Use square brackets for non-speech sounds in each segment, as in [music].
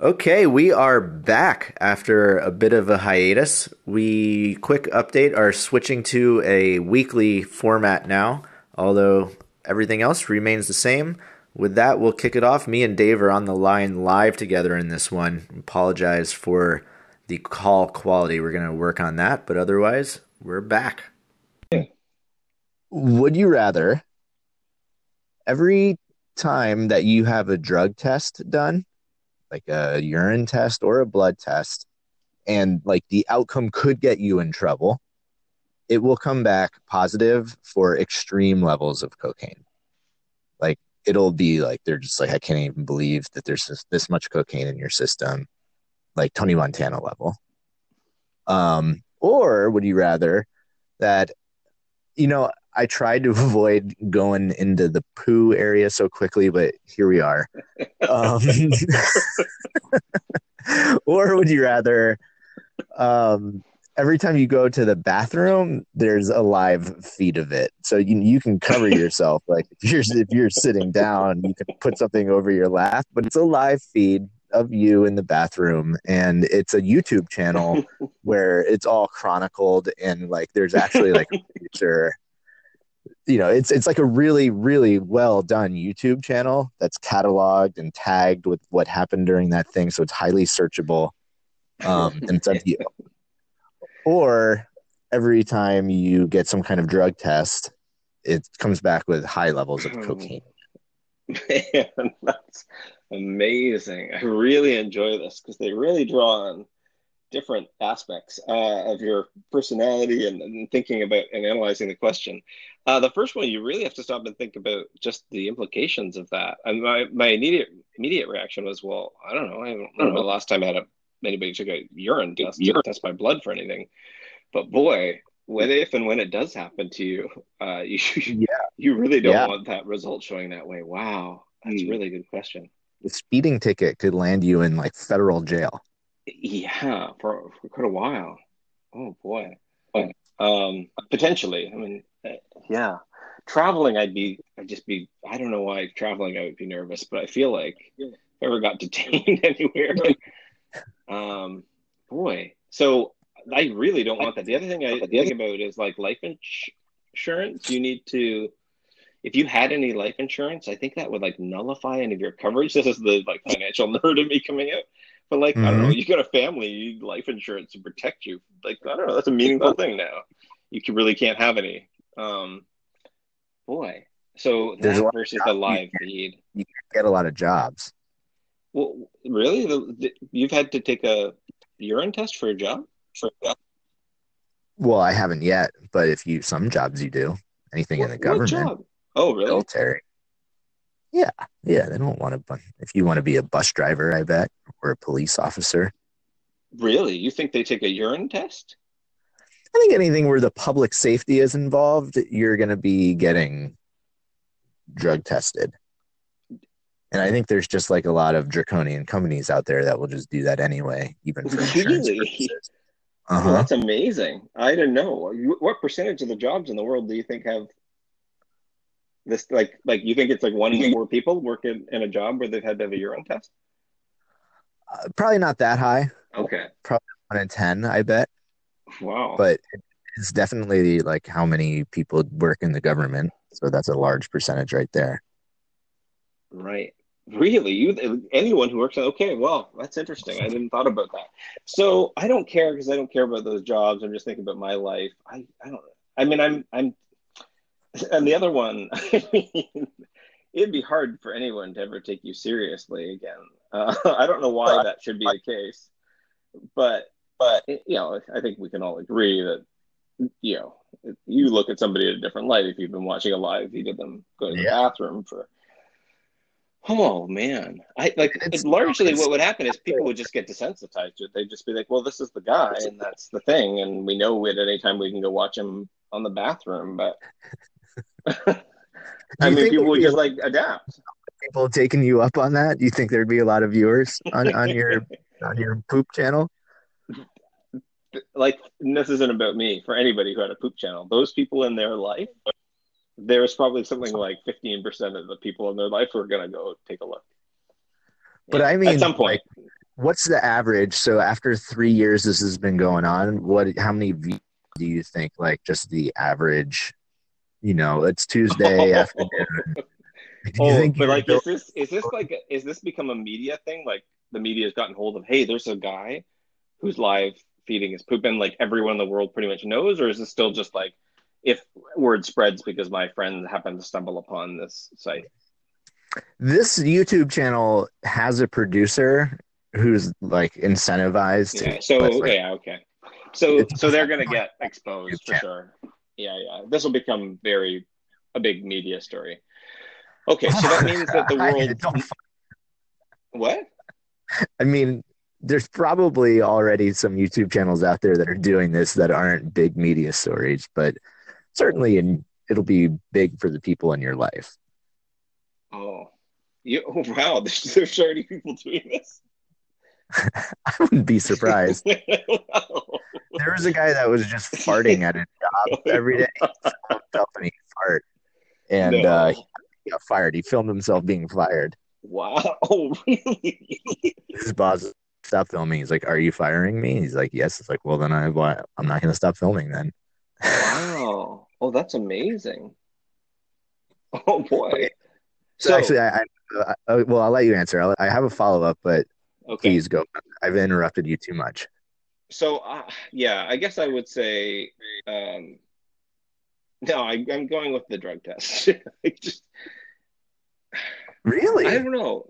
Okay, we are back after a bit of a hiatus. We quick update are switching to a weekly format now, although everything else remains the same. With that, we'll kick it off. Me and Dave are on the line live together in this one. Apologize for the call quality. We're going to work on that, but otherwise, we're back. Would you rather every time that you have a drug test done like a urine test or a blood test and like the outcome could get you in trouble it will come back positive for extreme levels of cocaine. Like it'll be like they're just like i can't even believe that there's this, this much cocaine in your system like tony montana level. Um or would you rather that you know I tried to [laughs] avoid going into the poo area so quickly, but here we are. Um, [laughs] or would you rather, um, every time you go to the bathroom, there's a live feed of it, so you you can cover [laughs] yourself. like if you're if you're sitting down, you can put something over your lap, but it's a live feed of you in the bathroom and it's a youtube channel where it's all chronicled and like there's actually like a producer you know it's it's like a really really well done youtube channel that's cataloged and tagged with what happened during that thing. So it's highly searchable um and it's up to you. [laughs] Or every time you get some kind of drug test it comes back with high levels of cocaine. [laughs] Man that's amazing. I really enjoy this because they really draw on different aspects uh, of your personality and, and, thinking about and analyzing the question. Uh, the first one, you really have to stop and think about just the implications of that. And my, my immediate immediate reaction was, well, I don't know. I don't, know the last time I had a, anybody took a urine test, urine. test my blood for anything. But boy, when if and when it does happen to you, uh, [laughs] you yeah. you really don't yeah. want that result showing that way. Wow, that's mm. a really good question. The speeding ticket could land you in like federal jail. Yeah, for, for quite a while. Oh boy. Um, potentially. I mean, uh, yeah. Traveling, I'd be, I'd just be. I don't know why traveling I would be nervous, but I feel like if I ever got detained [laughs] anywhere, um, boy. So I really don't want that. The other thing I think about is like life insurance. You need to, if you had any life insurance, I think that would like nullify any of your coverage. This is the like financial [laughs] nerd in me coming out. But like, mm-hmm. I don't know, mm-hmm. you got a family, you need life insurance to protect you. Like, I don't know, that's a meaningful thing now. You can, really can't have any. Um, boy, so There's that versus the live you feed. You get a lot of jobs. Well, really, the, the, you've had to take a urine test for a job. For a job? Well, I haven't yet, but if you some jobs you do anything what, in the government. Oh, really? Military. Yeah, yeah. They don't want to. Bun if you want to be a bus driver, I bet, or a police officer. Really, you think they take a urine test? I think anything where the public safety is involved, you're going to be getting drug tested. And I think there's just like a lot of draconian companies out there that will just do that anyway, even for insurance really? Uh-huh. that's amazing. I didn't know. What percentage of the jobs in the world do you think have this like like you think it's like one in four people working in, a job where they've had to have a urine test? Uh, probably not that high. Okay. Probably one in ten, I bet. Wow. But it's definitely like how many people work in the government, so that's a large percentage right there. Right. Really, you anyone who works on okay, well, that's interesting. I didn't thought about that. So I don't care because I don't care about those jobs. I'm just thinking about my life. I I don't. I mean, I'm I'm [laughs] and the other one, [laughs] I mean, it'd be hard for anyone to ever take you seriously again. Uh, [laughs] I don't know why that should be the case, but but you know, I think we can all agree that you know, you look at somebody in a different light if you've been watching a live feed of them go to the yeah. bathroom for. Oh man, I like it's, largely what would happen is people would just get desensitized to it. They'd just be like, "Well, this is the guy, and that's the thing," and we know at any time we can go watch him on the bathroom. But I mean, people would just like adapt. People taking you up on that? Do you think there'd be a lot of viewers on, on your [laughs] on your poop channel? Like this isn't about me. For anybody who had a poop channel, those people in their life, there's probably something like fifteen percent of the people in their life who are gonna go take a look. But I mean, at some point, like, what's the average? So after three years, this has been going on. What? How many views do you think? Like just the average? You know, it's Tuesday [laughs] afternoon. Do you Oh, think but like, is this is this like a, is this become a media thing? Like the media has gotten hold of, hey, there's a guy who's live feeding his poop, and like everyone in the world pretty much knows, or is this still just like if word spreads because my friend happened to stumble upon this site? this YouTube channel has a producer who's like incentivized. Yeah. So but, like, yeah, okay. So so they're gonna get exposed for sure. Yeah, yeah. This will become very a big media story. Okay, so that means that the [laughs] world. What? I mean, there's probably already some YouTube channels out there that are doing this that aren't big media stories, but certainly in, it'll be big for the people in your life. Oh, you, oh [laughs] wow! There's, [laughs] there's already people doing this. [laughs] I wouldn't be surprised. [laughs] There was a guy that was just farting at his [laughs] job every day. Himself and he fart, and No. uh, he got fired. He filmed himself being fired. Wow! Oh, really? His boss stopped filming. He's like, "Are you firing me?" He's like, "Yes." It's like, "Well, then I, well, I'm not going to stop filming then." Wow! Oh, that's amazing. Oh boy. So, actually, I, I, I well, I'll let you answer. I'll, I have a follow up, but okay. please go. I've interrupted you too much. So uh, yeah, I guess I would say um, no. I, I'm going with the drug test. [laughs] Just Really? I don't know.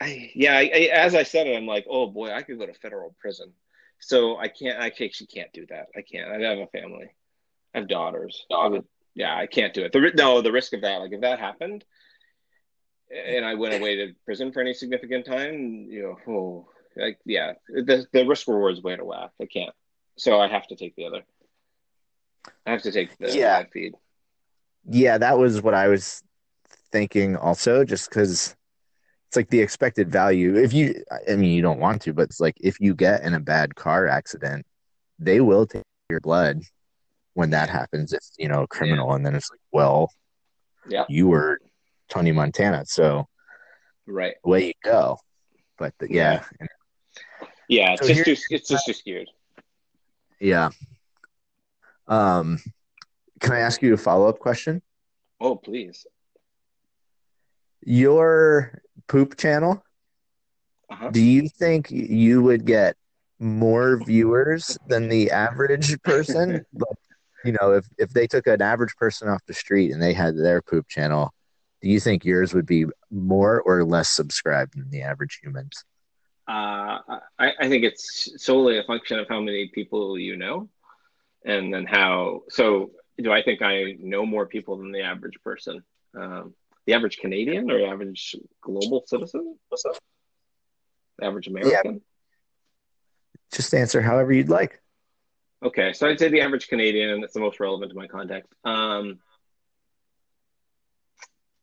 I yeah. I, I, as I said it, I'm like, oh boy, I could go to federal prison. So I can't. I actually can't do that. I can't. I have a family. I have daughters. Would, yeah, I can't do it. The no, the risk of that, like if that happened, and I went away to prison for any significant time, you know, oh, like yeah, the the risk reward is way of whack. I can't. So I have to take the other. I have to take the Yeah. feed. Yeah, that was what I was thinking also, just because it's like the expected value. If you, I mean, you don't want to, but it's like if you get in a bad car accident, they will take your blood when that happens. It's, you know, a criminal. And then it's like, well, Yeah. you were Tony Montana. So Right. away you go. But the, yeah, Yeah. It's just too, it's just too skewed. yeah. Um, can I ask you a follow up question? Oh please. Your poop channel, Uh-huh. do you think you would get more viewers than the average person? [laughs] Like, you know, if if they took an average person off the street and they had their poop channel, do you think yours would be more or less subscribed than the average humans? Uh, I, I think it's solely a function of how many people you know, and then how. So, do I think I know more people than the average person? Um, the average Canadian or average global citizen? What's The average American? Yeah. Just answer however you'd like. Okay, so I'd say the average Canadian, That's the most relevant to my context. Um,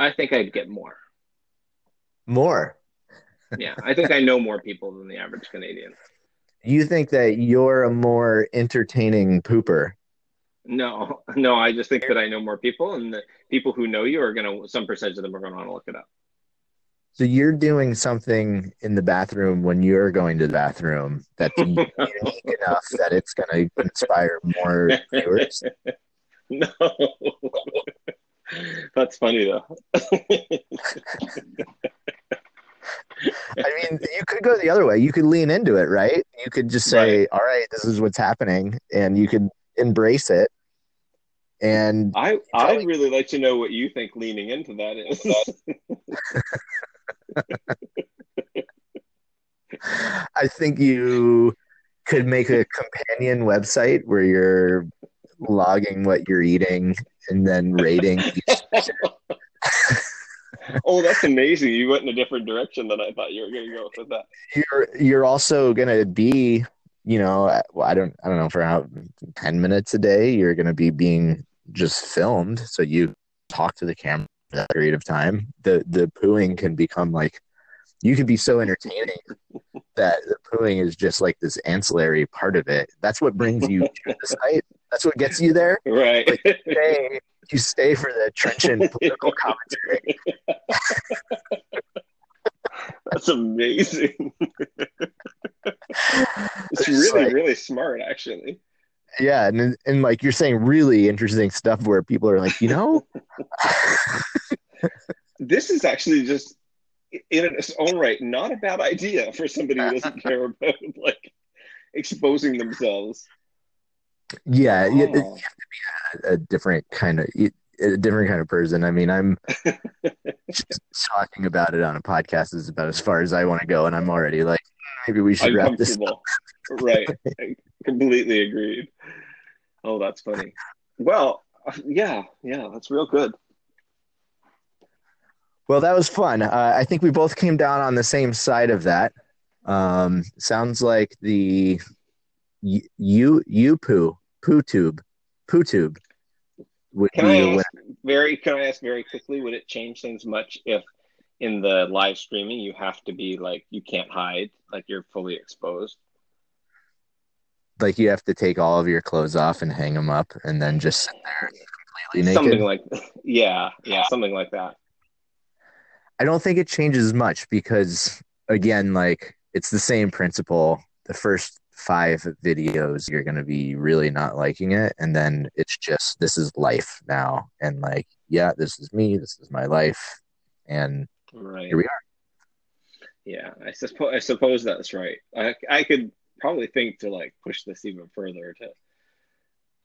I think I'd get more. More. Yeah, I think I know more people than the average Canadian. You think that you're a more entertaining pooper? No, [laughs] no, I just think that I know more people, and the people who know you are gonna. Some percentage of them are gonna want to look it up. So you're doing something in the bathroom when you're going to the bathroom that's [laughs] unique enough that it's going to inspire more [laughs] viewers. no, [laughs] that's funny though. [laughs] I mean, you could go the other way. You could lean into it, right? You could just say, "All right, this is what's happening," and you could embrace it. And I I'd really like to know what you think leaning into that is. [laughs] I think you could make a companion website where you're logging what you're eating and then rating [laughs] oh, that's amazing! You went in a different direction than I thought you were going to go with that. you're you're also gonna be you know well, i don't i don't know for how 10 minutes a day you're gonna be being just filmed so you talk to the camera for that period of time the the pooing can become like you can be so entertaining [laughs] that the pooing is just like this ancillary part of it that's what brings you to the site that's what gets you there Right. stay, you stay for the trenchant [laughs] political commentary That's amazing. [laughs] it's really like, really smart, actually. Yeah, and and like you're saying, really interesting stuff where people are like, you know, [laughs] this is actually just in its own right not a bad idea for somebody who doesn't care about like exposing themselves. Yeah, oh. you, have to be a, a different kind of a different kind of person. I mean, I'm [laughs] just talking about it on a podcast is about as far as I want to go, and I'm already like, maybe we should wrap this. Up. [laughs] right, I completely agreed. Oh, that's funny. Well, yeah, yeah, that's real good. Well, that was fun. Uh, I think we both came down on the same side of that. Um, sounds like the you you poo poo tube poo tube would can I ask very can I ask very quickly? Would it change things much if in the live streaming you have to be like you can't hide, like you're fully exposed? Like you have to take all of your clothes off and hang them up, and then just sit there completely naked. Something like yeah, yeah, something like that. I don't think it changes much because again, like it's the same principle. The first five videos you're going to be really not liking it. And then it's just this is life now. And like yeah this is me this is my life. And right. here we are. Yeah i suppose i suppose that's right. I i could probably think to like push this even further to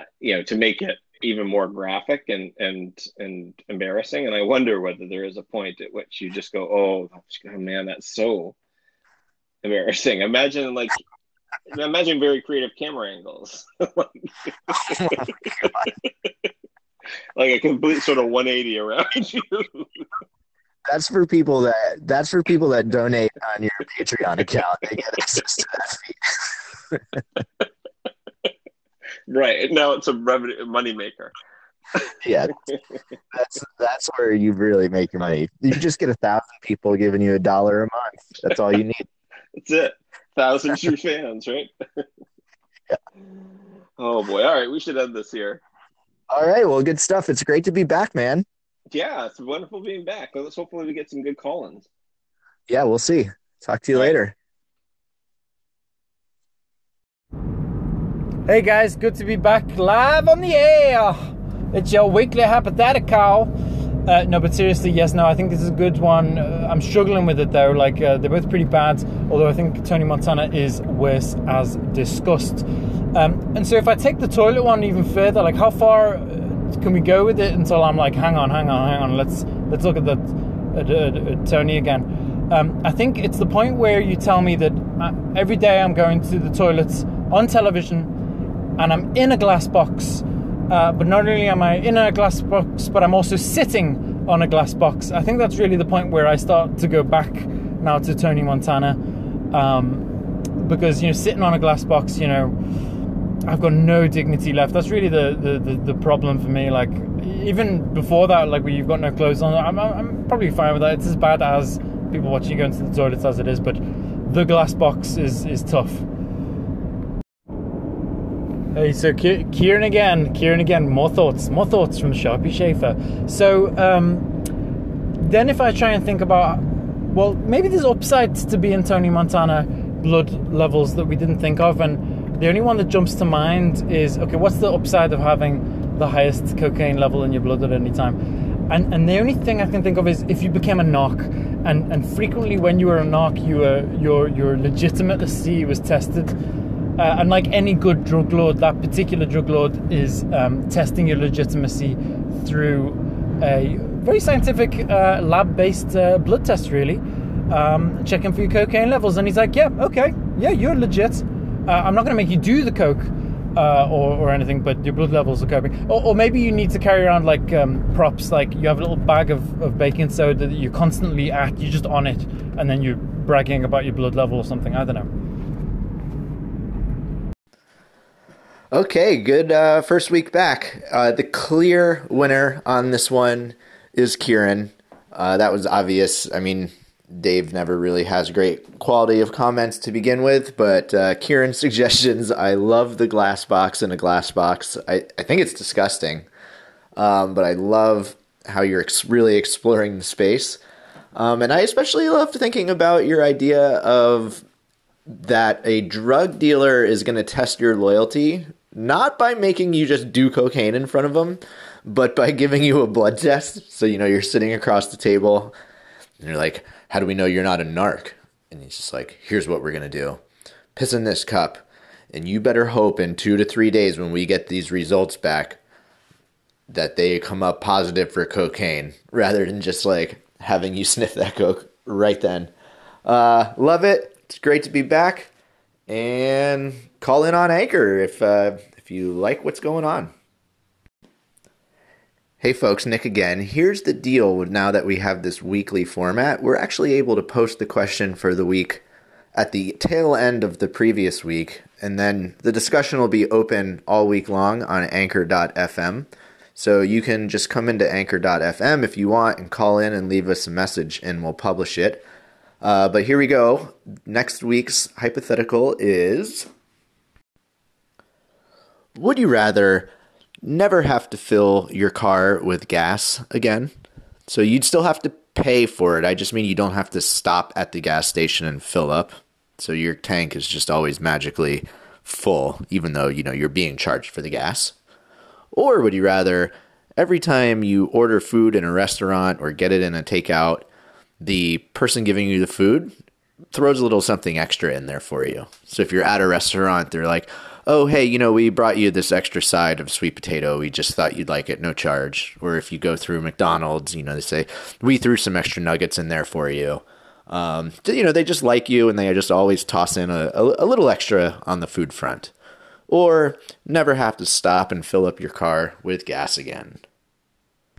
uh, you know to make it even more graphic and and and embarrassing. And i wonder whether there is a point at which you just go oh, oh man that's so embarrassing. Imagine like imagine very creative camera angles. [laughs] Like, [laughs] like a complete sort of 180 around [laughs] you. That's for people that that's for people that donate on your patreon account. They get access to that feed right now it's a revenue money maker yeah that's that's where you really make your money. You just get a thousand people giving you a dollar a month. That's all you need. That's it thousand [laughs] true fans, right? yeah. [laughs] Oh boy! All right, we should end this here. All right. Well, good stuff. It's great to be back, man. Yeah, it's wonderful being back. Let's hopefully we get some good call-ins. Yeah, we'll see. Talk to you All later. Right. Hey guys, good to be back live on the air. It's your weekly hypothetical. Uh, no, but seriously, yes, no, I think this is a good one. Uh, I'm struggling with it though. Like uh, they're both pretty bad, although I think Tony Montana is worse as discussed. Um, and so if I take the toilet one even further, like how far uh, can we go with it until I'm like, hang on, hang on, hang on, let's let's look at the Tony again. Um, I think it's the point where you tell me that uh, every day I'm going to the toilets on television and I'm in a glass box uh, but not only am I in a glass box, but I'm also sitting on a glass box. I think that's really the point where I start to go back now to Tony Montana. Um, because, you know, sitting on a glass box, you know, I've got no dignity left. That's really the, the, the, the problem for me. Like, even before that, like, where you've got no clothes on, I'm, I'm probably fine with that. It's as bad as people watching you go into the toilets as it is, but the glass box is, is tough. Hey, so Kieran again, Kieran again, more thoughts, more thoughts from Sharpie Schaefer. So, um, then if I try and think about, well, maybe there's upsides to being Tony Montana blood levels that we didn't think of, and the only one that jumps to mind is okay, what's the upside of having the highest cocaine level in your blood at any time? And, and the only thing I can think of is if you became a narc, and, and frequently when you were a narc, you were, your, your legitimacy was tested uh, and like any good drug lord, that particular drug lord is um, testing your legitimacy through a very scientific uh, lab based uh, blood test, really. Um, checking for your cocaine levels. And he's like, yeah, okay, yeah, you're legit. Uh, I'm not going to make you do the coke. Uh, or, or anything, but your blood levels are coping. Or, or maybe you need to carry around like um, props, like you have a little bag of, of baking soda that you're constantly at, you're just on it, and then you're bragging about your blood level or something. I don't know. Okay, good uh, first week back. Uh, the clear winner on this one is Kieran. Uh, that was obvious. I mean, Dave never really has great quality of comments to begin with, but uh, Kieran's [laughs] suggestions I love the glass box in a glass box. I, I think it's disgusting, um, but I love how you're ex- really exploring the space. Um, and I especially loved thinking about your idea of that a drug dealer is going to test your loyalty not by making you just do cocaine in front of them, but by giving you a blood test. So, you know, you're sitting across the table and you're like, How do we know you're not a narc? And he's just like, Here's what we're going to do piss in this cup. And you better hope in two to three days when we get these results back that they come up positive for cocaine [laughs] rather than just like having you [laughs] sniff that coke right then. Uh, love it. It's great to be back. And call in on Anchor if uh, if you like what's going on. Hey folks, Nick again. Here's the deal now that we have this weekly format. We're actually able to post the question for the week at the tail end of the previous week, and then the discussion will be open all week long on anchor.fm. So you can just come into anchor.fm if you want and call in and leave us a message, and we'll publish it. Uh, but here we go. Next week's hypothetical is Would you rather never have to fill your car with gas again? So you'd still have to pay for it. I just mean you don't have to stop at the gas station and fill up. So your tank is just always magically full, even though you know you're being charged for the gas. Or would you rather every time you order food in a restaurant or get it in a takeout, the person giving you the food throws a little something extra in there for you. So if you're at a restaurant, they're like, "Oh, hey, you know, we brought you this extra side of sweet potato. We just thought you'd like it, no charge." Or if you go through McDonald's, you know, they say, "We threw some extra nuggets in there for you." Um, you know, they just like you and they just always toss in a, a, a little extra on the food front. Or never have to stop and fill up your car with gas again.